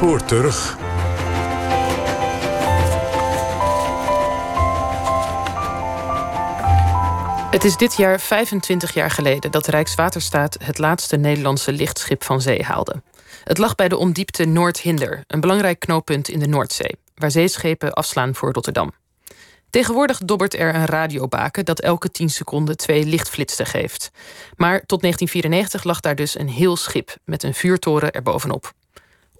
spoor terug. Het is dit jaar 25 jaar geleden dat Rijkswaterstaat het laatste Nederlandse lichtschip van zee haalde. Het lag bij de ondiepte Noordhinder, een belangrijk knooppunt in de Noordzee, waar zeeschepen afslaan voor Rotterdam. Tegenwoordig dobbert er een radiobaken dat elke 10 seconden twee lichtflitsen geeft. Maar tot 1994 lag daar dus een heel schip met een vuurtoren erbovenop.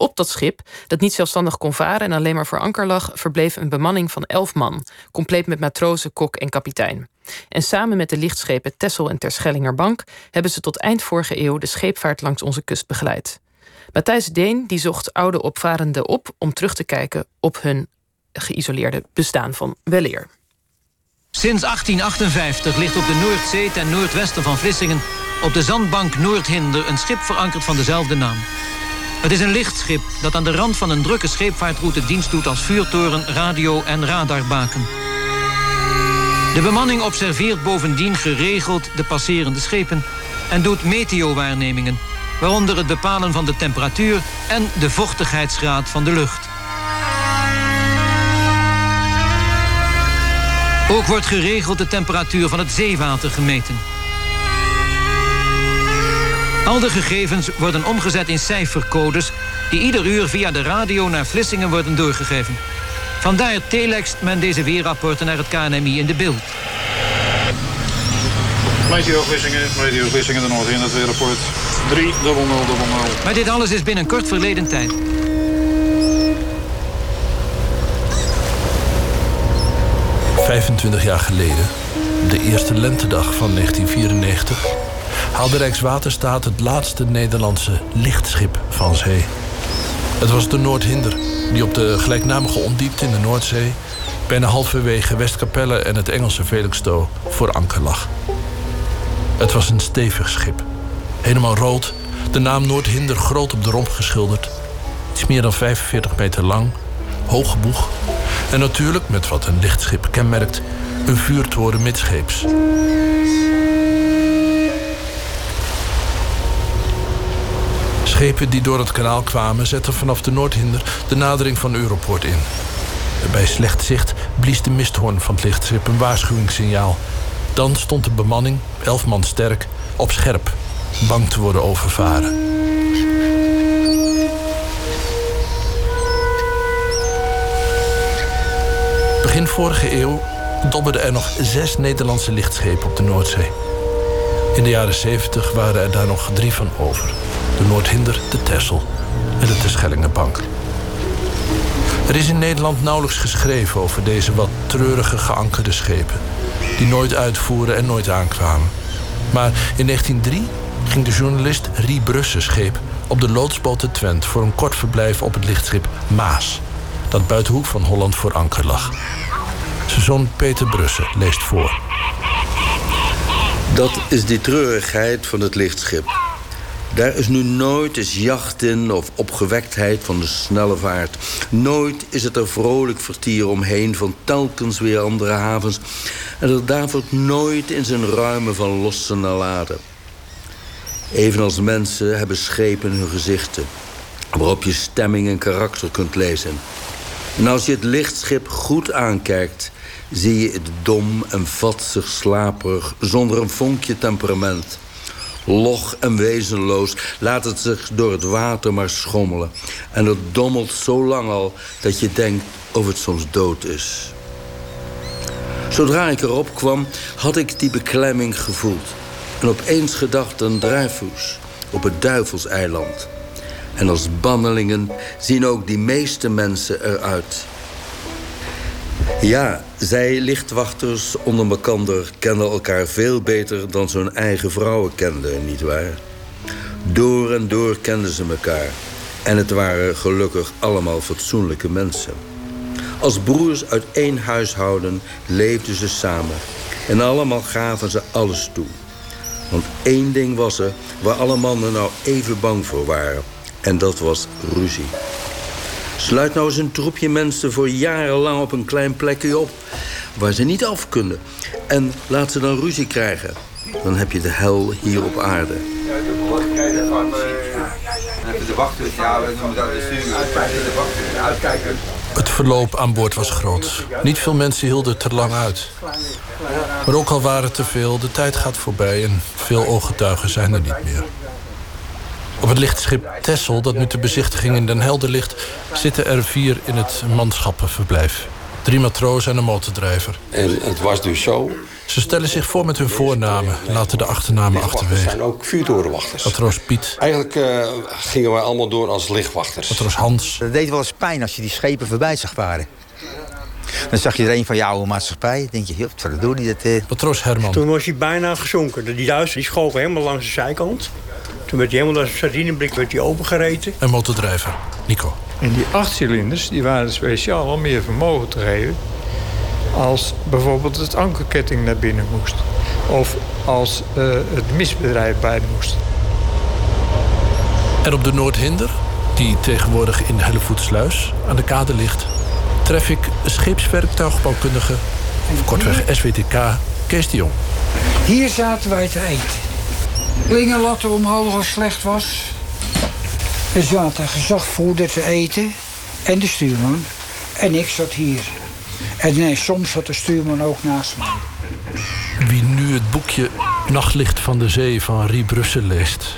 Op dat schip, dat niet zelfstandig kon varen en alleen maar voor anker lag, verbleef een bemanning van elf man, compleet met matrozen, kok en kapitein. En samen met de lichtschepen Tessel en Terschellingerbank hebben ze tot eind vorige eeuw de scheepvaart langs onze kust begeleid. Matthijs Deen die zocht oude opvarenden op om terug te kijken op hun geïsoleerde bestaan van weleer. Sinds 1858 ligt op de Noordzee ten noordwesten van Vlissingen... op de zandbank Noordhinder een schip verankerd van dezelfde naam. Het is een lichtschip dat aan de rand van een drukke scheepvaartroute dienst doet als vuurtoren, radio en radarbaken. De bemanning observeert bovendien geregeld de passerende schepen en doet meteowaarnemingen, waaronder het bepalen van de temperatuur en de vochtigheidsgraad van de lucht. Ook wordt geregeld de temperatuur van het zeewater gemeten. Al de gegevens worden omgezet in cijfercodes... die ieder uur via de radio naar Vlissingen worden doorgegeven. Vandaar telext men deze weerrapporten naar het KNMI in de beeld. Meteo Vlissingen, Meteo Vlissingen, de Noord-in, het weerrapport 30000. Maar dit alles is binnen kort verleden tijd. ...25 jaar geleden, de eerste lentedag van 1994 haalde Rijkswaterstaat het laatste Nederlandse lichtschip van zee. Het was de Noordhinder, die op de gelijknamige ondiepte in de Noordzee... bijna halverwege Westkapelle en het Engelse Felixstowe voor anker lag. Het was een stevig schip. Helemaal rood, de naam Noordhinder groot op de romp geschilderd. Iets meer dan 45 meter lang, hoge boeg... en natuurlijk, met wat een lichtschip kenmerkt, een vuurtoren midscheeps. Schepen die door het kanaal kwamen zetten vanaf de Noordhinder de nadering van Europort in. Bij slecht zicht blies de misthoorn van het lichtschip een waarschuwingssignaal. Dan stond de bemanning, elf man sterk, op scherp, bang te worden overvaren. Begin vorige eeuw dobberden er nog zes Nederlandse lichtschepen op de Noordzee. In de jaren 70 waren er daar nog drie van over de Noordhinder, de Tessel en de Terschellingenbank. Er is in Nederland nauwelijks geschreven over deze wat treurige geankerde schepen... die nooit uitvoeren en nooit aankwamen. Maar in 1903 ging de journalist Rie Brusse scheep op de loodsboot de Twent... voor een kort verblijf op het lichtschip Maas... dat buiten hoek van Holland voor anker lag. Zijn zoon Peter Brusse leest voor. Dat is die treurigheid van het lichtschip. Daar is nu nooit eens jacht in of opgewektheid van de snelle vaart. Nooit is het er vrolijk vertier omheen van telkens weer andere havens. En er davert nooit in zijn ruimen van losse naladen. Evenals mensen hebben schepen hun gezichten... waarop je stemming en karakter kunt lezen. En als je het lichtschip goed aankijkt... zie je het dom en vatsig slaperig, zonder een vonkje temperament... Log en wezenloos laat het zich door het water maar schommelen. En het dommelt zo lang al dat je denkt of het soms dood is. Zodra ik erop kwam, had ik die beklemming gevoeld. En opeens gedacht aan Dreyfus op het Duivelseiland. En als bannelingen zien ook die meeste mensen eruit. Ja, zij lichtwachters onder mekander kennen elkaar veel beter dan zo'n eigen vrouwen kenden, nietwaar? Door en door kenden ze elkaar. En het waren gelukkig allemaal fatsoenlijke mensen. Als broers uit één huishouden leefden ze samen. En allemaal gaven ze alles toe. Want één ding was er waar alle mannen nou even bang voor waren. En dat was ruzie. Sluit nou eens een troepje mensen voor jarenlang op een klein plekje op... waar ze niet af kunnen. En laat ze dan ruzie krijgen. Dan heb je de hel hier op aarde. de ja, we de. Het verloop aan boord was groot. Niet veel mensen hielden te lang uit. Maar ook al waren te veel, de tijd gaat voorbij en veel ooggetuigen zijn er niet meer. Op het lichtschip Tessel, dat nu te bezichtiging in Den Helder ligt... zitten er vier in het manschappenverblijf. Drie matrozen en een motordrijver. En het was dus zo... Ze stellen zich voor met hun voornamen, laten de achternamen achterwege. zijn ook vuurtorenwachters. Matroos Piet. Eigenlijk uh, gingen wij allemaal door als lichtwachters. Matroos Hans. Het deed wel eens pijn als je die schepen voorbij zag varen. Dan zag je er een van jouw maatschappij. Dan denk je, wat doe die dat? Uh... Matroos Herman. Toen was hij bijna gezonken. Die Duitsers die schoven helemaal langs de zijkant. Toen werd hij helemaal als een sardineblik werd hij opengereten. En motordrijver, Nico. En die acht cilinders die waren speciaal om meer vermogen te geven... als bijvoorbeeld het ankerketting naar binnen moest. Of als uh, het misbedrijf bij moest. En op de Noordhinder, die tegenwoordig in Hellevoetsluis aan de kade ligt... tref ik scheepswerktuigbouwkundige, of kortweg SWTK, Kees de Jong. Hier zaten wij te eten. Lingenlatten omhoog als slecht was. Er zaten gezagvoerder te eten en de stuurman. En ik zat hier. En nee, soms zat de stuurman ook naast me. Wie nu het boekje Nachtlicht van de Zee van Rie Brussel leest...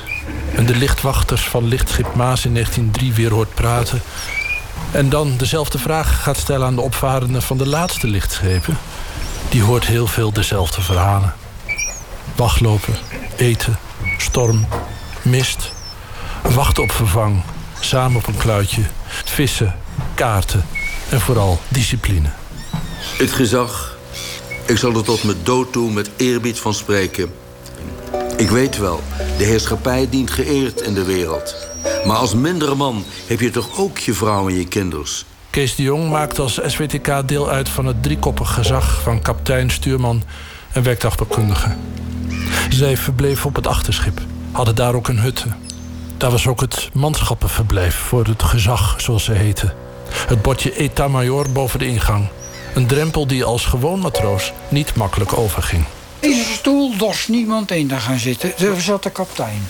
en de lichtwachters van lichtschip Maas in 1903 weer hoort praten... en dan dezelfde vraag gaat stellen aan de opvarenden van de laatste lichtschepen... die hoort heel veel dezelfde verhalen. Wachtlopen, eten, storm, mist, wachten op vervang, samen op een kluitje, vissen, kaarten en vooral discipline. Het gezag, ik zal er tot mijn dood toe met eerbied van spreken. Ik weet wel, de heerschappij dient geëerd in de wereld. Maar als mindere man heb je toch ook je vrouw en je kinders. Kees de Jong maakt als SWTK deel uit van het driekoppig gezag van kapitein, stuurman en werktuigbekundige. Zij verbleven op het achterschip, hadden daar ook een hutte. Daar was ook het manschappenverblijf voor het gezag, zoals ze heten. Het bordje Etat-major boven de ingang. Een drempel die als gewoon matroos niet makkelijk overging. Deze stoel dorst niemand in te gaan zitten. Daar zat de kapitein.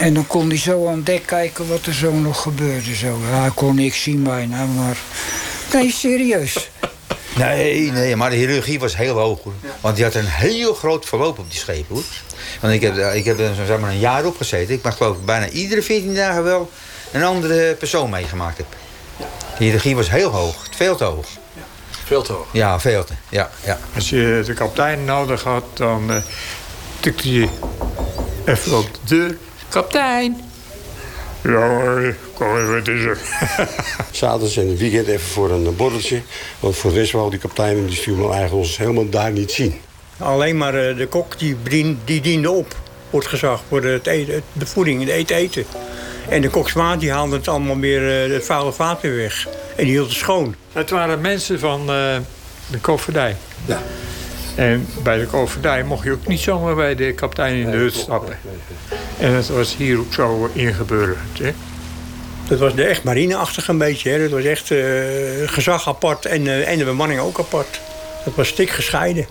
En dan kon hij zo aan dek kijken wat er zo nog gebeurde. Zo. hij kon niks zien bijna, maar... Nee, serieus. Nee, nee, maar de chirurgie was heel hoog. Hoor. Want die had een heel groot verloop op die schepen. Hoor. Want ik heb, ik heb er zeg maar, een jaar op gezeten. Ik ben geloof ik bijna iedere 14 dagen wel een andere persoon meegemaakt heb. De chirurgie was heel hoog, veel te hoog. Veel te hoog? Ja, veel te. Ja, ja. Als je de kapitein nodig had, dan uh, tikte je even op de deur. Kapitein! Ja hoor, kom even, er? S'avonds en het weekend even voor een borreltje. Want voor de rest wou die kapitein en die stuurman eigenlijk ons helemaal daar niet zien. Alleen maar uh, de kok die, die diende op het gezag, voor het eten, de voeding, het eten. En de koksmaat die haalde het allemaal weer, het vuile vaat weer weg. En die hield het schoon. Het waren mensen van uh, de kofferdij. Ja. En bij de kofferdij mocht je ook niet zomaar bij de kapitein in de hut stappen. En dat was hier ook zo ingebeurd. Hè? Dat was de echt marineachtig een beetje. Hè? Dat was echt uh, gezag apart en, uh, en de bemanning ook apart. Dat was stik gescheiden.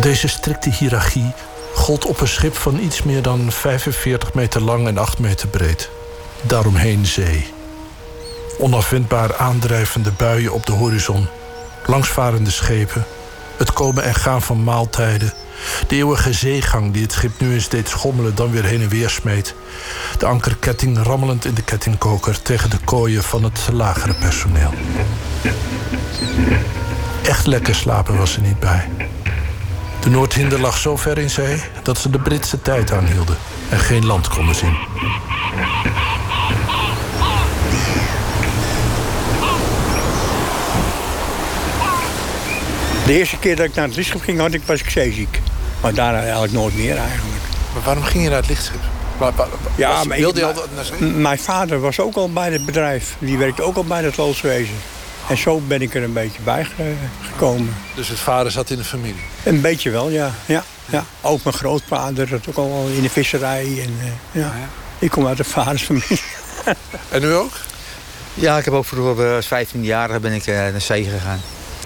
Deze strikte hiërarchie gold op een schip van iets meer dan 45 meter lang en 8 meter breed. Daaromheen zee. Onafwendbaar aandrijvende buien op de horizon. Langsvarende schepen. Het komen en gaan van maaltijden. De eeuwige zeegang die het schip nu eens deed schommelen, dan weer heen en weer smeet. De ankerketting rammelend in de kettingkoker tegen de kooien van het lagere personeel. Echt lekker slapen was er niet bij. De Noordhinder lag zo ver in zee dat ze de Britse tijd aanhielden en geen land konden zien. De eerste keer dat ik naar het lichtschip ging, had ik, was ik zeeziek. Maar daarna eigenlijk nooit meer eigenlijk. Maar waarom ging je naar het lichtschip? ja, was, maar wilde je al naar Mijn vader was ook al bij het bedrijf. Die werkte ook al bij het loodswezen. En zo ben ik er een beetje bij gekomen. Dus het vader zat in de familie? Een beetje wel, ja. ja, ja. Ook mijn grootvader zat ook al in de visserij. En, uh, ja. Ik kom uit de vadersfamilie. en u ook? Ja, ik heb ook vroeger als 15 jaar ben ik uh, naar zee gegaan.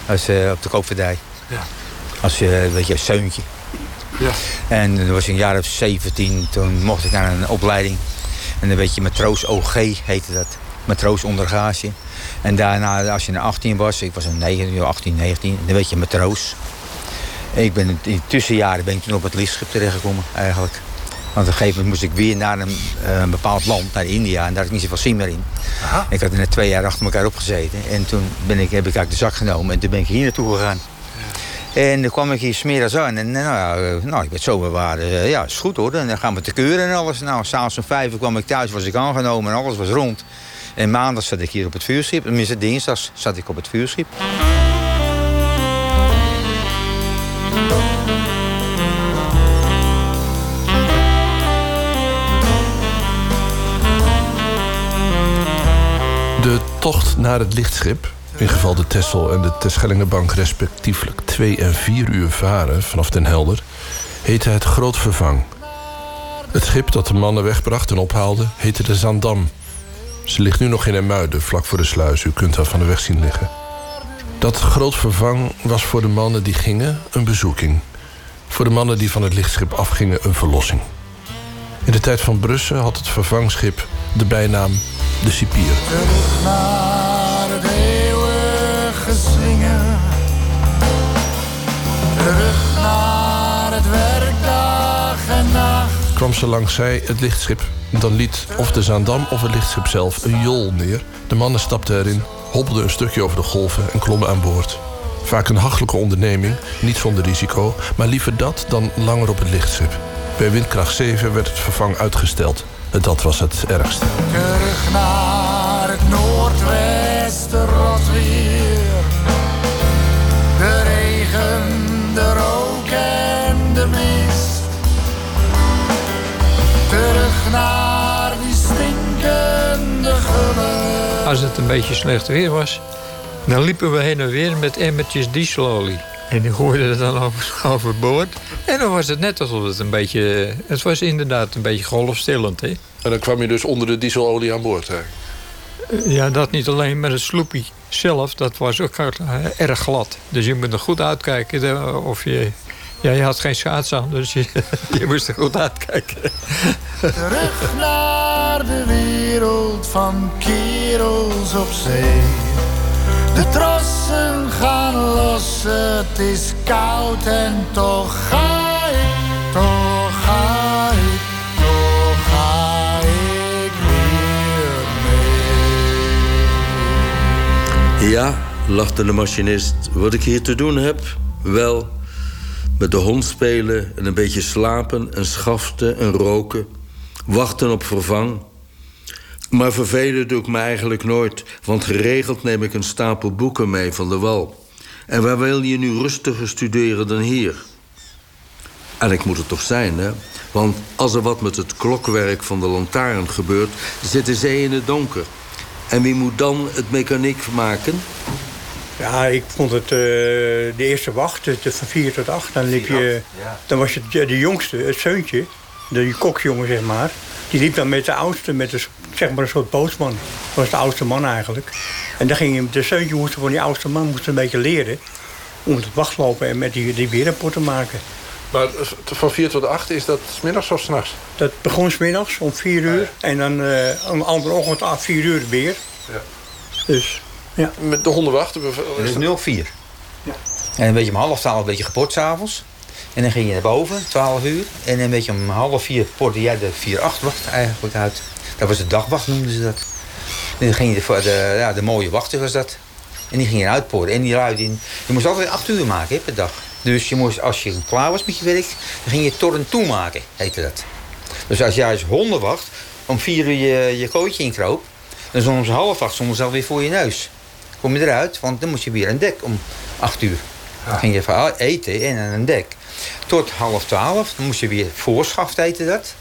Als, uh, op de koopvaardij. Ja. Als uh, weet je, zeuntje. Ja. En dat was een jaar of 17, toen mocht ik naar een opleiding. En dan weet je, matroos OG heette dat. Matroos ondergage. En daarna, als je een 18 was, ik was een 19, 18, 19, dan weet je matroos. Ik ben in de tussenjaren ben ik toen op het lichtschip terechtgekomen, eigenlijk. Want op een gegeven moment moest ik weer naar een, eh, een bepaald land, naar India. En daar had ik niet zoveel zin meer in. Aha. Ik had er net twee jaar achter elkaar opgezeten. En toen ben ik, heb ik eigenlijk de zak genomen en toen ben ik hier naartoe gegaan. En dan kwam ik hier smiddags aan en nou, eh, nou ik werd zo bewaard. Uh, ja, is goed hoor. Dan gaan we te keuren en alles. Nou, s'avonds om vijf kwam ik thuis, was ik aangenomen en alles was rond. En maandag zat ik hier op het vuurschip. Tenminste, dinsdag zat ik op het vuurschip. De tocht naar het lichtschip, in geval de Tessel en de Terschellingenbank respectievelijk twee en vier uur varen vanaf Den Helder, heette het Groot Vervang. Het schip dat de mannen wegbracht en ophaalde heette de Zandam. Ze ligt nu nog in Emuiden, vlak voor de sluis. U kunt haar van de weg zien liggen. Dat groot vervang was voor de mannen die gingen een bezoeking. Voor de mannen die van het lichtschip afgingen een verlossing. In de tijd van Brussel had het vervangschip de bijnaam de Cipier. Terug naar het werk dag en nacht. Kwam ze langs zij het lichtschip dan liet of de Zaandam of het lichtschip zelf een jol neer. De mannen stapten erin, hobbelden een stukje over de golven en klommen aan boord. Vaak een hachelijke onderneming, niet zonder risico, maar liever dat dan langer op het lichtschip. Bij windkracht 7 werd het vervang uitgesteld. Dat was het ergste. Terug naar het noordwesten rot Als het een beetje slecht weer was, dan liepen we heen en weer met emmertjes dieselolie. En die gooiden het dan over, overboord. En dan was het net alsof het een beetje... Het was inderdaad een beetje golfstillend, hè. En dan kwam je dus onder de dieselolie aan boord, hè? Ja, dat niet alleen, maar het sloepie zelf, dat was ook erg glad. Dus je moet er goed uitkijken of je... Ja, je had geen schaats aan, dus je, je moest er goed uitkijken. Terug naar de wereld van kerels op zee. De trossen gaan los, het is koud en toch ga ik, toch ga ik, toch ga ik weer mee. Ja, lachte de machinist, wat ik hier te doen heb? Wel, met de hond spelen en een beetje slapen en schaften en roken. Wachten op vervang. Maar vervelen doe ik me eigenlijk nooit, want geregeld neem ik een stapel boeken mee van de wal. En waar wil je nu rustiger studeren dan hier? En ik moet het toch zijn, hè? Want als er wat met het klokwerk van de lantaarn gebeurt, zit de zee in het donker. En wie moet dan het mechaniek maken? Ja, ik vond het uh, de eerste wacht, de, van 4 tot 8. Dan, liep je, dan was je de jongste, het zeuntje, de kokjongen zeg maar. Die liep dan met de oudste, met de, zeg maar een soort bootsman. Dat was de oudste man eigenlijk. En dan ging je, de zeuntje moest van die oudste man moest een beetje leren. Om het wachtlopen en met die, die weerrapporten maken. Maar van 4 tot 8, is dat smiddags of s'nachts? Dat begon smiddags om 4 uur. Ah, ja. En dan uh, een andere ochtend om 4 uur weer. Ja. Dus, ja. Met de honden wachten? Dat is 04. Ja. En een beetje om half twaalf een beetje geport s'avonds. En dan ging je naar boven, 12 uur. En een beetje om half vier portte jij de 4-8 wacht eigenlijk uit. Dat was de dagwacht, noemden ze dat. En dan ging je de, de, ja, de mooie wachter was dat. En die ging je uitporen. En die luidde in. Je moest altijd 8 uur maken hè, per dag. Dus je moest, als je klaar was met je werk, dan ging je torren toemaken, heette dat. Dus als jij als hondenwacht om 4 uur je, je kootje inkroop, dan soms half acht soms alweer voor je neus. Kom je eruit, want dan moest je weer een dek om 8 uur. Dan ging je even eten en een dek. Tot half twaalf, dan moest je weer voorschaft eten dat.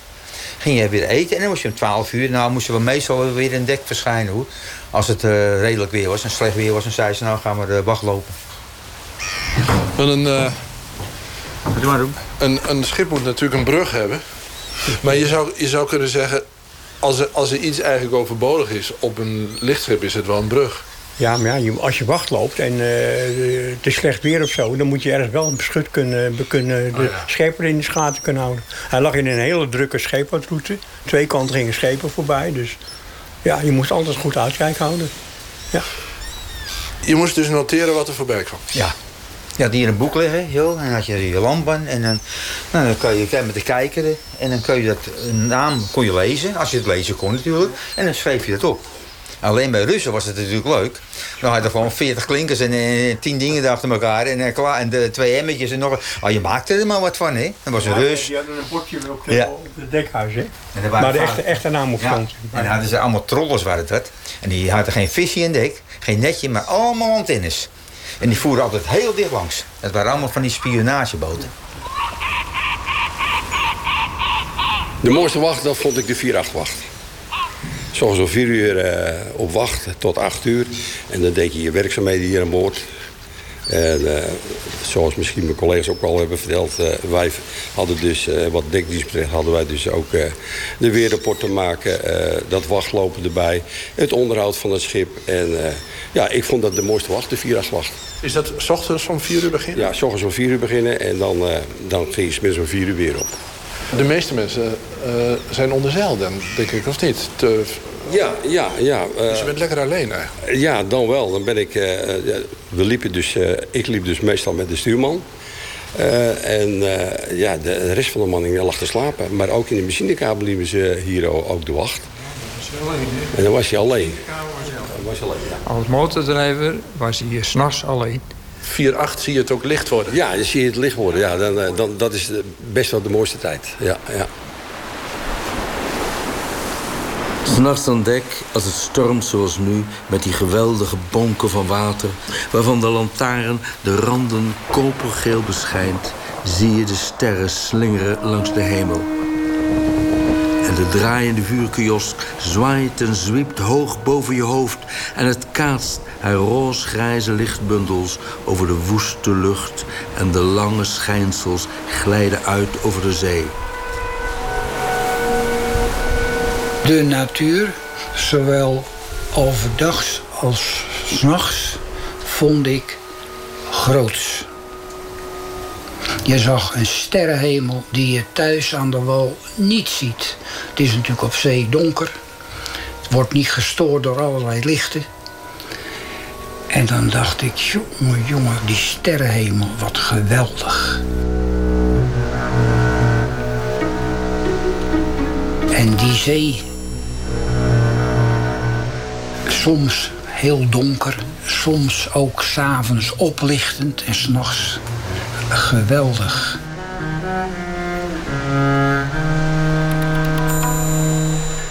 Ging je weer eten en dan moest je om twaalf uur... nou moesten we meestal weer in dek verschijnen hoor. Als het uh, redelijk weer was en slecht weer was... dan zei ze nou gaan we de wacht lopen. En een, uh, Doe maar doen. Een, een schip moet natuurlijk een brug hebben. Maar je zou, je zou kunnen zeggen... Als er, als er iets eigenlijk overbodig is op een lichtschip... is het wel een brug. Ja, maar ja, als je wacht loopt en eh, het is slecht weer of zo... dan moet je ergens wel een beschut kunnen, be- kunnen de schepen in de gaten kunnen houden. Hij lag in een hele drukke scheepvaartroute. Twee kanten gingen schepen voorbij, dus ja, je moest altijd goed uitkijk houden. Ja. Je moest dus noteren wat er voorbij kwam. Ja. Je had hier een boek liggen, joh, en dan had je je lamp aan. En dan, nou, dan kan je kijken met de kijker. En dan kun je dat een naam kon je lezen, als je het lezen kon natuurlijk. En dan schreef je dat op. Alleen bij Russen was het natuurlijk leuk. Dan had je gewoon 40 klinkers en eh, 10 dingen achter elkaar. En, eh, klaar, en de twee emmetjes en nog. Oh, je maakte er maar wat van, hè? Dat was een Ja, Rus. Die hadden een bordje op, de, Ja. op het dekhuis, hè? En Maar de echte, echte naam op Ja. En dan hadden ze allemaal trollers waren het dat. En die hadden geen visje in dek, geen netje, maar allemaal antennes. En die voeren altijd heel dicht langs. Het waren allemaal van die spionageboten. De mooiste wacht, dat vond ik de 4-8 Zoals om 4 uur eh, op wacht tot 8 uur. En dan deed je je werkzaamheden hier aan boord. En eh, zoals misschien mijn collega's ook al hebben verteld, eh, wij hadden dus, wat dekdienst betreft, hadden wij dus ook de weerrapporten maken, eh, dat wachtlopen erbij, het onderhoud van het schip. En ja, ik vond dat de mooiste wacht, de 4 wacht. Is dat s ochtends om vier uur beginnen? Ja, s ochtends om 4 uur beginnen en dan, dan ging je smiddags om 4 uur weer op. De meeste mensen eh, zijn onder zeil dan, denk ik, of niet? Te- Ja, ja, ja. eh, dus je bent lekker alleen eigenlijk. Ja, dan wel. Dan ben ik, eh, we liepen dus, eh, ik liep dus meestal met de stuurman. Eh, en eh, ja, de rest van de manning lag te slapen. Maar ook in de machinekabel liepen ze hier ook de wacht. En dan was je alleen. Dan was je alleen. Als motordrijver was hij hier s'nachts alleen. 4-8 zie je het ook licht worden. Ja, dan zie je het licht worden. Ja, dan, eh, dan, dat is best wel de mooiste tijd. Ja, ja. S'nachts aan dek, als het stormt zoals nu, met die geweldige bonken van water, waarvan de lantaarn de randen kopergeel beschijnt, zie je de sterren slingeren langs de hemel. En de draaiende vuurkiosk zwaait en zwiept hoog boven je hoofd en het kaatst haar roosgrijze lichtbundels over de woeste lucht en de lange schijnsels glijden uit over de zee. De natuur, zowel overdags als s'nachts, vond ik groots. Je zag een sterrenhemel die je thuis aan de wal niet ziet. Het is natuurlijk op zee donker. Het wordt niet gestoord door allerlei lichten. En dan dacht ik, jongen, jongen, die sterrenhemel, wat geweldig. En die zee. Soms heel donker, soms ook s'avonds oplichtend en s'nachts geweldig.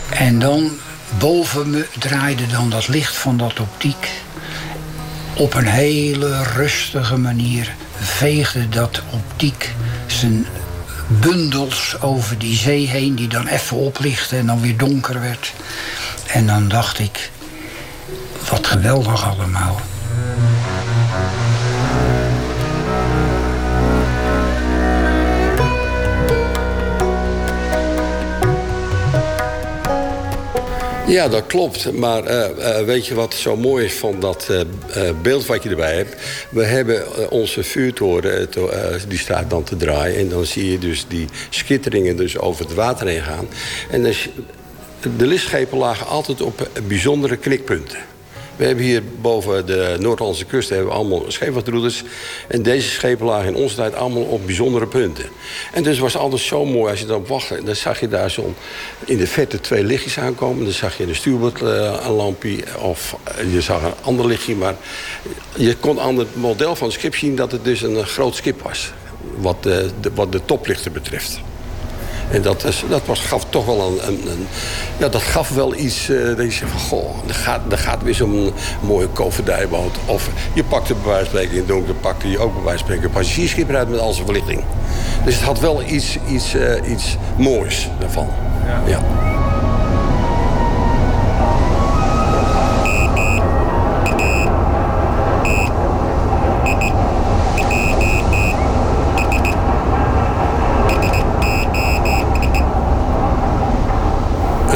En dan boven me draaide dan dat licht van dat optiek. Op een hele rustige manier veegde dat optiek zijn bundels over die zee heen, die dan even oplichten en dan weer donker werd. En dan dacht ik, wat geweldig allemaal. Ja, dat klopt. Maar eh, eh, weet je wat zo mooi is van dat eh, beeld wat je erbij hebt? We hebben onze vuurtoren, to- die staat dan te draaien. En dan zie je dus die schitteringen dus over het water heen gaan. En dus, de lichtschepen lagen altijd op bijzondere knikpunten. We hebben hier boven de Noord-Hollandse kust hebben we allemaal scheepvaartroutes. En deze schepen lagen in onze tijd allemaal op bijzondere punten. En dus was altijd zo mooi als je dan wachtte. Dan zag je daar zo'n in de verte twee lichtjes aankomen. Dan zag je de eh, een lampje of je zag een ander lichtje. Maar je kon aan het model van het schip zien dat het dus een groot schip was. Wat de, de, wat de toplichten betreft. En dat, is, dat was, gaf toch wel een, een, een- Ja, dat gaf wel iets. eh, dat je zegt van goh, er gaat, er gaat weer zo'n mooie koopvaardijboot. Of je pakte bij wijze van spreken in het donker, pakte je ook bij wijze van spreken een passagiersschip eruit met al zijn verlichting. Dus het had wel iets, iets, eh, iets moois daarvan. ja. Een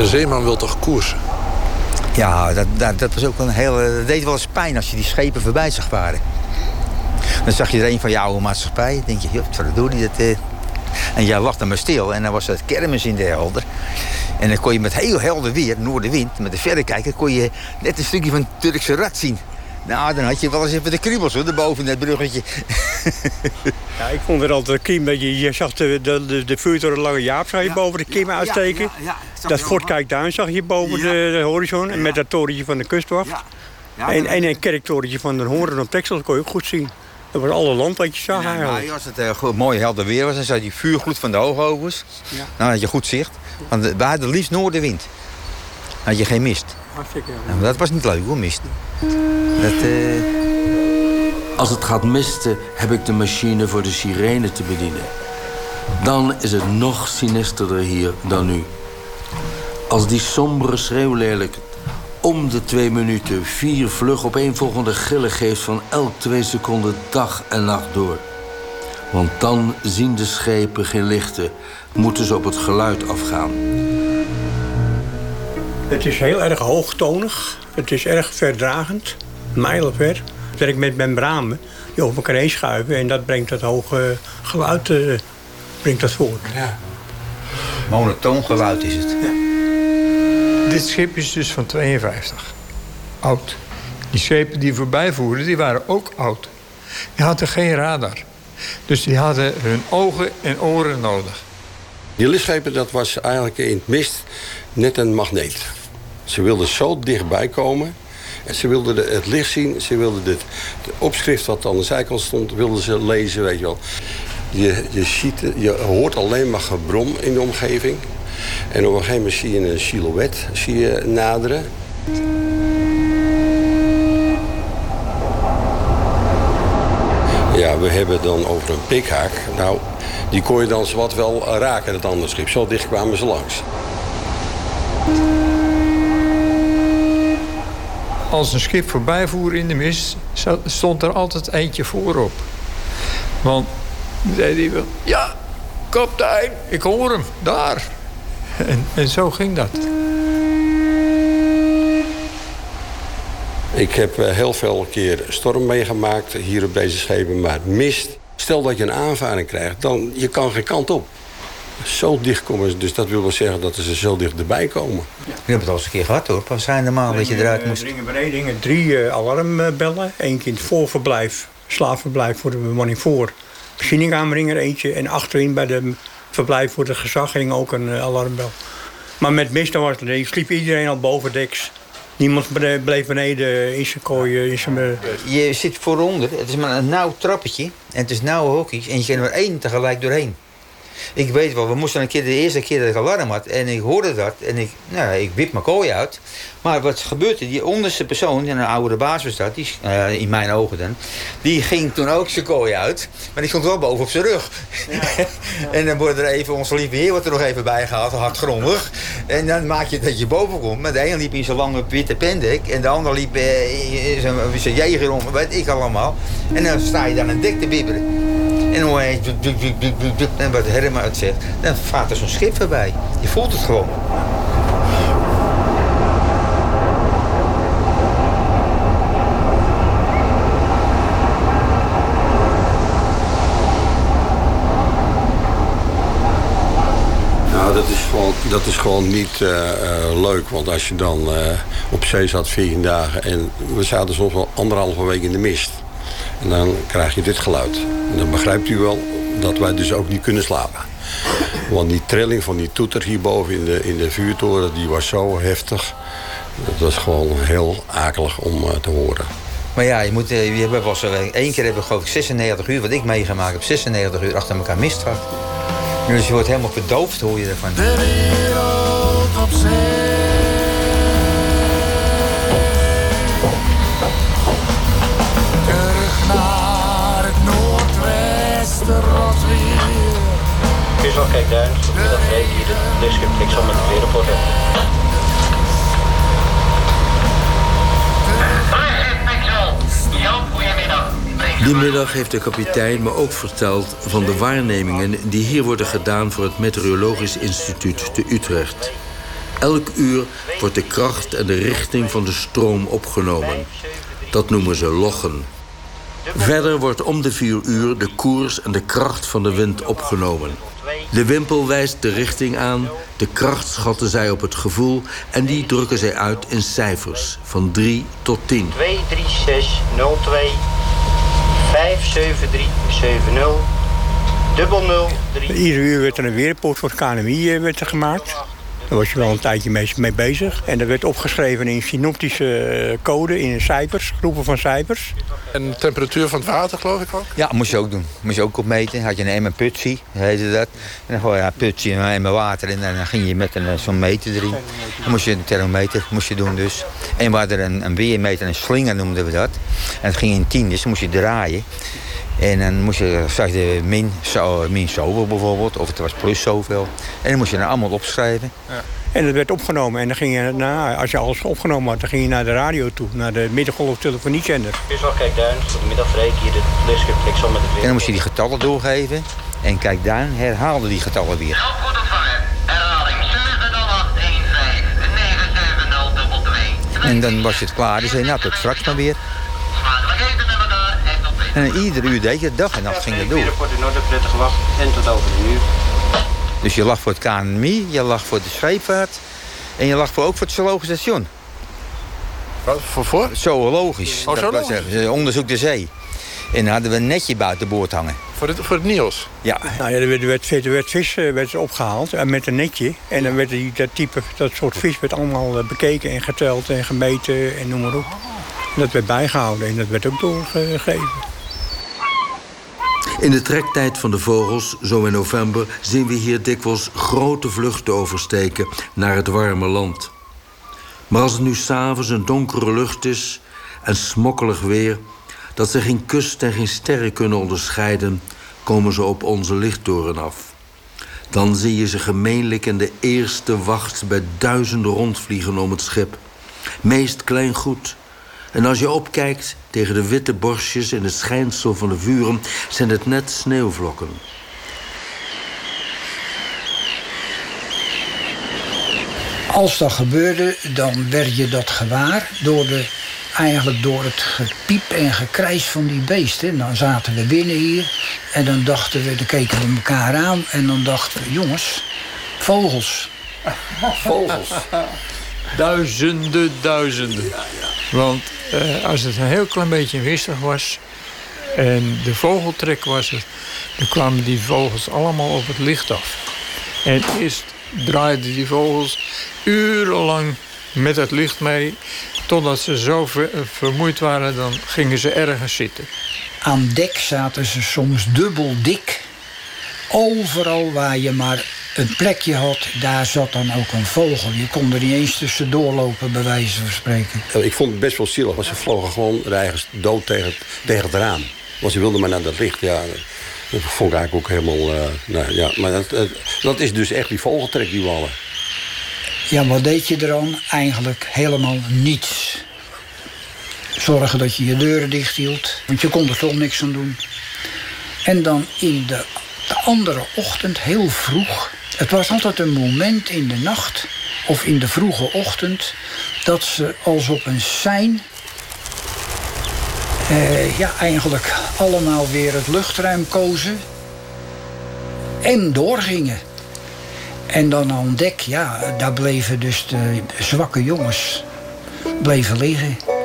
zeeman wil toch koersen? Ja, dat, dat, dat was ook een heel. Dat deed wel eens pijn als je die schepen voorbij zag varen. Dan zag je er een van je oude maatschappij. Dan denk je, joh, wat doe die dat? eh? En jij lag dan maar stil. En dan was het kermis in de helder. En dan kon je met heel helder weer, noordenwind, met de verrekijker... kon je net een stukje van het Turkse rad zien. Nou, dan had je wel eens even de kriebels hoor, erboven in dat bruggetje. Ja, ik vond het altijd een dat je, je zag de, de, de, de vuurtoren Lange Jaap zag je boven de kim uitsteken. ja, dat Fort. Kijkduin zag je boven de, de horizon. En met dat torentje van de kustwacht. Ja, en, en een kerktorentje van de Horen op Texel, dat kon je ook goed zien. Dat was alle land wat je zag Nou, eigenlijk. als het eh, goed, mooi helder weer was, dan zag je die vuurgloed van de hoogovens. Nou, dan had je goed zicht. Want we hadden liefst noordenwind. Dan had je geen mist. Hartstikke. Nou, dat was niet leuk hoor, mist. Dat, eh, Als het gaat misten, heb ik de machine voor de sirene te bedienen. Dan is het nog sinisterder hier dan nu. Als die sombere schreeuwlelijk om de twee minuten vier vlug opeenvolgende gillen geeft van elk twee seconden dag en nacht door. Want dan zien de schepen geen lichten, moeten ze op het geluid afgaan. Het is heel erg hoogtonig. Het is erg verdragend. Mijlenver. Ik werk met membranen die over elkaar heen schuiven. En dat brengt dat hoge geluid eh, brengt dat voort. monotoon geluid is het. Dit schip is dus van 52. Oud. Die schepen die voorbij voerden, die waren ook oud. Die hadden geen radar. Dus die hadden hun ogen en oren nodig. Die lichtschepen, dat was eigenlijk in het mist net een magneet. Ze wilden zo dichtbij komen. En ze wilden de- het licht zien. Ze wilden het, het opschrift wat aan de zijkant stond, wilden ze lezen, weet je wel. Je, je, ziet, je hoort alleen maar gebrom in de omgeving. En op een gegeven moment zie je een silhouet zie je naderen. Ja, we hebben dan over een pikhaak. Nou, die kon je dan zowat wel raken, het andere schip. Zo dicht kwamen ze langs. Als een schip voorbij voer in de mist, stond er altijd eentje voorop. Want dan zei hij wel, ja, kapitein, ik hoor hem, daar. En, en zo ging dat. Ik heb eh, heel veel keer storm meegemaakt hier op deze schepen, maar mist. Stel dat je een aanvaring krijgt, dan je kan geen kant op. Zo dicht komen ze, dus dat wil wel zeggen dat ze zo dicht erbij komen. Ik heb het al eens een keer gehad hoor. Pas zijn normaal dat je eruit moest. Dringen beneden hingen drie eh, alarmbellen. In het voorverblijf, slaafverblijf voor de bemanning voor. Machinekamerringer eentje. En achterin bij de verblijf voor het gezag hing ook een eh, alarmbel. Maar met mist was het nee, sliep iedereen al bovendeks. Niemand bene- bleef beneden in zijn kooi. In zijn, eh, Je zit vooronder, het is maar een nauw trappetje. En het is nauwe hokjes. En je kan er één tegelijk doorheen. Ik weet wel, we moesten een keer de eerste keer dat ik alarm had. En ik hoorde dat. En ik, nou, ik wip mijn kooi uit. Maar wat gebeurde? Die onderste persoon, en een oudere baas was dat, die, ja, in mijn ogen dan. Die ging toen ook zijn kooi uit. Maar die stond wel boven op zijn rug. en dan wordt er even, onze lieve heer wordt er nog even bij gehaald, hardgrondig. En dan maak je dat je boven komt. Maar de een liep in zijn lange witte pendek. En de ander liep eh, in zijn, zijn jeger om, weet ik allemaal. En dan sta je dan een dek te bibberen. En dan. En wat Herma het zegt, dan vaart er zo'n schip voorbij. Je voelt het gewoon. Nou, dat is gewoon, dat is gewoon niet eh, leuk. Want als je dan eh, op zee zat 14 dagen... en we zaten soms wel anderhalve week in de mist. En dan krijg je dit geluid. En dan begrijpt u wel dat wij dus ook niet kunnen slapen. Want die trilling van die toeter hierboven in de, in de vuurtoren... die was zo heftig. Dat was gewoon heel akelig om eh, te horen. Maar ja, je moet, eh, je hebt wel zo, één keer hebben we geloof ik 96 uur, wat ik meegemaakt heb, 96 uur achter elkaar mist gehad. Dus je wordt helemaal verdoofd, hoor je ervan. De wereld op zee. Kijkduin, goedemiddag, reed hier de Flixon met de. Die middag heeft de kapitein me ook verteld van de waarnemingen die hier worden gedaan voor het Meteorologisch Instituut te Utrecht. Elk uur wordt de kracht en de richting van de stroom opgenomen. Dat noemen ze loggen. Verder wordt om de vier uur de koers en de kracht van de wind opgenomen. De wimpel wijst de richting aan, de kracht schatten zij op het gevoel... en die drukken zij uit in cijfers, van 3 tot 10. 23602 57370 dubbel 0 Iedere uur werd er een weerpoort voor het KNMI eh, werd er gemaakt. Daar was je wel een tijdje mee, mee bezig. En dat werd opgeschreven in synoptische eh, code, in cijfers, groepen van cijfers. En de temperatuur van het water, geloof ik ook? Ja, moest je ook doen. Moest je ook opmeten. Had je een emmer putsie, heette dat. En dan gooi je een putsie en een emmer water in. En dan ging je met een, eh, zo'n meter erin. Dan moest je een thermometer moest je doen dus. En we hadden een, een weermeter, een slinger noemden we dat. En het ging in tien, dus dan moest je draaien. En dan moest je straks de min, zo, min zoveel bijvoorbeeld, of het was plus zoveel. En dan moest je dan allemaal opschrijven. Ja. En dat werd opgenomen. En dan ging je, nou, als je alles opgenomen had, dan ging je naar de radio toe, naar de middengolftelefooniezender. Dit is wel kijk Duin, goedemiddag Freek, hier de lichtschip Flexon met het weer. En dan moest je die getallen doorgeven. En kijk, Duin herhaalde die getallen weer. En dan was je het klaar. Dus zei je, nou, tot straks maar weer. En ieder uur deed je dag en nacht ging dat door. Voor de Noorderprettige wacht en tot over een uur. Dus je lag voor het KNMI, je lag voor de scheepvaart... en je lag voor, ook voor het zoologisch station. Wat voor? voor? Zoologisch. Oh, Dat eh, onderzoek de zee. En dan hadden we een netje buiten boord hangen. Voor het, voor het Niels? Ja. Nou ja, er werd, er werd, er werd vis eh, werd opgehaald en met een netje. En dan werd die, dat type, dat soort vis werd allemaal eh, bekeken en geteld en gemeten en noem maar op. En dat werd bijgehouden en dat werd ook doorgegeven. In de trektijd van de vogels, zo in november, zien we hier dikwijls grote vluchten oversteken naar het warme land. Maar als het nu s'avonds een donkere lucht is en smokkelig weer, dat ze geen kust en geen sterren kunnen onderscheiden, komen ze op onze lichttoren af. Dan zie je ze gemeenlijk in de eerste wacht bij duizenden rondvliegen om het schip. Meest klein goed. En als je opkijkt tegen de witte borstjes in het schijnsel van de vuren, zijn het net sneeuwvlokken. Als dat gebeurde, dan werd je dat gewaar door, de, eigenlijk door het gepiep en gekrijs van die beesten. Dan zaten we binnen hier en dan dachten we, dan keken we elkaar aan en dan dachten we, jongens, vogels. Vogels. Duizenden, duizenden. Want eh, als het een heel klein beetje mistig was en de vogeltrek was er, dan kwamen die vogels allemaal op het licht af. En eerst draaiden die vogels urenlang met het licht mee, totdat ze zo ver- vermoeid waren, dan gingen ze ergens zitten. Aan dek zaten ze soms dubbel dik. Overal waar je maar een plekje had, daar zat dan ook een vogel. Je kon er niet eens tussendoor lopen, bij wijze van spreken. Ik vond het best wel zielig, want ze vlogen gewoon ergens dood tegen het, tegen het raam. Want ze wilden maar naar dat licht. Ja, dat vond ik eigenlijk ook helemaal... eh, nou, ja, maar dat, eh, dat is dus echt die vogeltrek die we hadden. Ja, wat deed je er aan? Eigenlijk helemaal niets. Zorgen dat je je deuren dicht hield, want je kon er toch niks aan doen. En dan in de, de andere ochtend, heel vroeg... Het was altijd een moment in de nacht of in de vroege ochtend... dat ze als op een sein... eh, ja, eigenlijk allemaal weer het luchtruim kozen... en doorgingen. En dan aan dek, ja, daar bleven dus de zwakke jongens bleven liggen.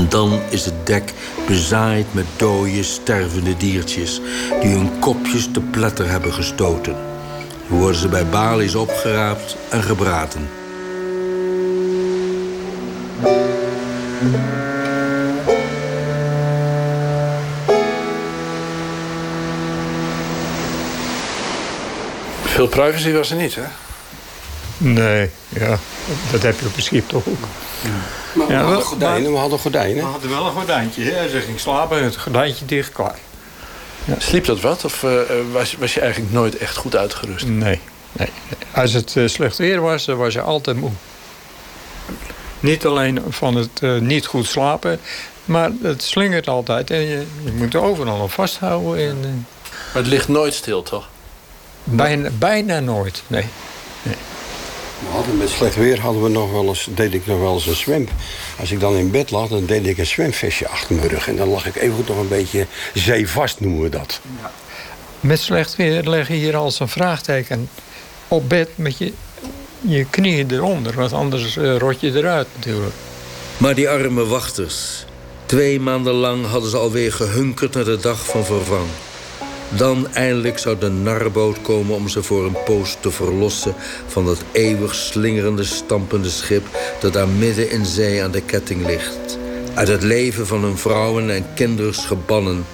En dan is het dek bezaaid met dode, stervende diertjes... die hun kopjes te pletter hebben gestoten. Dan worden ze bij balies opgeraapt en gebraten. Veel privacy was er niet, hè? Nee, ja, dat heb je op een schip toch ook. Maar we Ja, hadden gordijnen, we hadden gordijnen. We hadden wel een gordijntje. Hè? Ze ging slapen, het gordijntje dicht, klaar. Sliep dat wat? Of eh, was, was je eigenlijk nooit echt goed uitgerust? Nee, nee. Als het eh, slecht weer was, dan was je altijd moe. Niet alleen van het eh, niet goed slapen, maar het slingert altijd. En je, je moet er overal op vasthouden. En, eh, Maar het ligt nooit stil, toch? bijna, bijna nooit, nee. Nee. We hadden met slecht weer hadden we nog wel eens, deed ik nog wel eens een zwem. Als ik dan in bed lag, dan deed ik een zwemvestje achter mijn rug. En dan lag ik even goed nog een beetje zeevast, noemen we dat. Met slecht weer leg je hier als een vraagteken op bed met je, je knieën eronder. Want anders uh, rot je eruit natuurlijk. Maar die arme wachters. Twee maanden lang hadden ze alweer gehunkerd naar de dag van vervang. Dan eindelijk zou de narboot komen om ze voor een poos te verlossen van dat eeuwig slingerende, stampende schip dat daar midden in zee aan de ketting ligt. Uit het leven van hun vrouwen en kinderen gebannen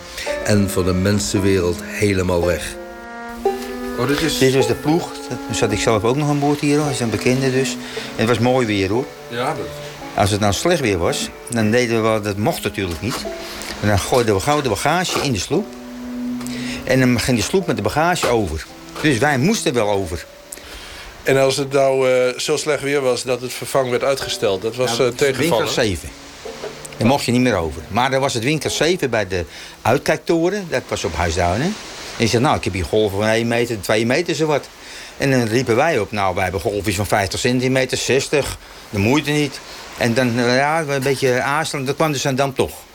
en van de mensenwereld helemaal weg. Oh, dit, is... dit was de ploeg. Toen zat ik zelf ook nog aan boord hier, dat is een bekende dus. En het was mooi weer hoor. Ja, dat... Als het nou slecht weer was, dan deden we wel, dat mocht natuurlijk niet. En dan gooiden we gauw de bagage in de sloep. En dan ging de sloep met de bagage over. Dus wij moesten wel over. En als het nou uh, zo slecht weer was dat het vervang werd uitgesteld, dat was nou, uh, tegenvallen? Winkel 7. Daar mocht je niet meer over. Maar er was het winkel 7 bij de uitkijktoren. Dat was op Huisduinen. En je zei, nou, ik heb hier golven van 1 meter, 2 meter, zo wat. En dan riepen wij op, nou, wij hebben golfjes van 50 centimeter, 60. De moeite niet. En dan, ja, een beetje aarzelen. Dat kwam dus aan dan toch.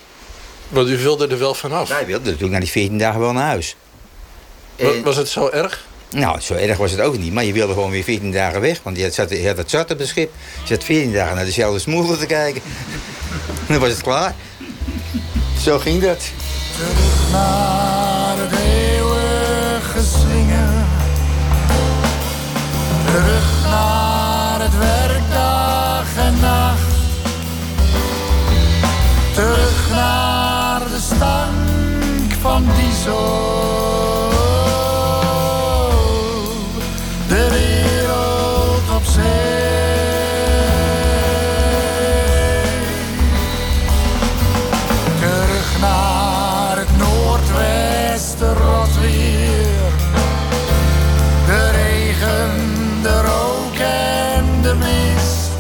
Want u wilde er wel vanaf? Wij wilden natuurlijk na die 14 dagen wel naar huis. Was, was het zo erg? Nou, zo erg was het ook niet. Maar je wilde gewoon weer 14 dagen weg. Want je had, je had het zat op het schip. Je zat 14 dagen naar dezelfde smoel te kijken. dan was het klaar. Zo ging dat. Terug naar het eeuwige zingen. Terug van diesel. De wereld op zee. Terug naar het noordwesten rot weer. De regen, de rook en de mist.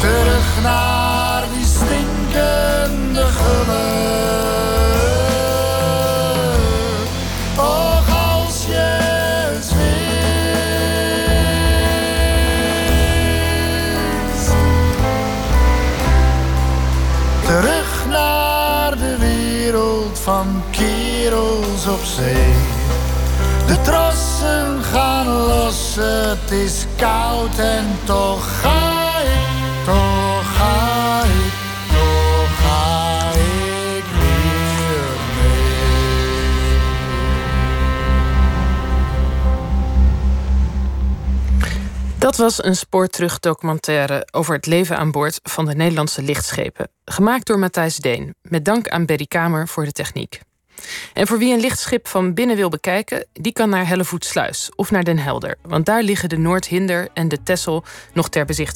Terug naar is koud en toch ga ik, toch ga ik, toch ga ik weer Dat was een spoorterug documentaire over het leven aan boord van de Nederlandse lichtschepen. Gemaakt door Matthijs Deen, met dank aan Berry Kamer voor de techniek. En voor wie een lichtschip van binnen wil bekijken, die kan naar Hellevoetsluis of naar Den Helder. Want daar liggen de Noordhinder en de Tessel nog ter bezichtiging.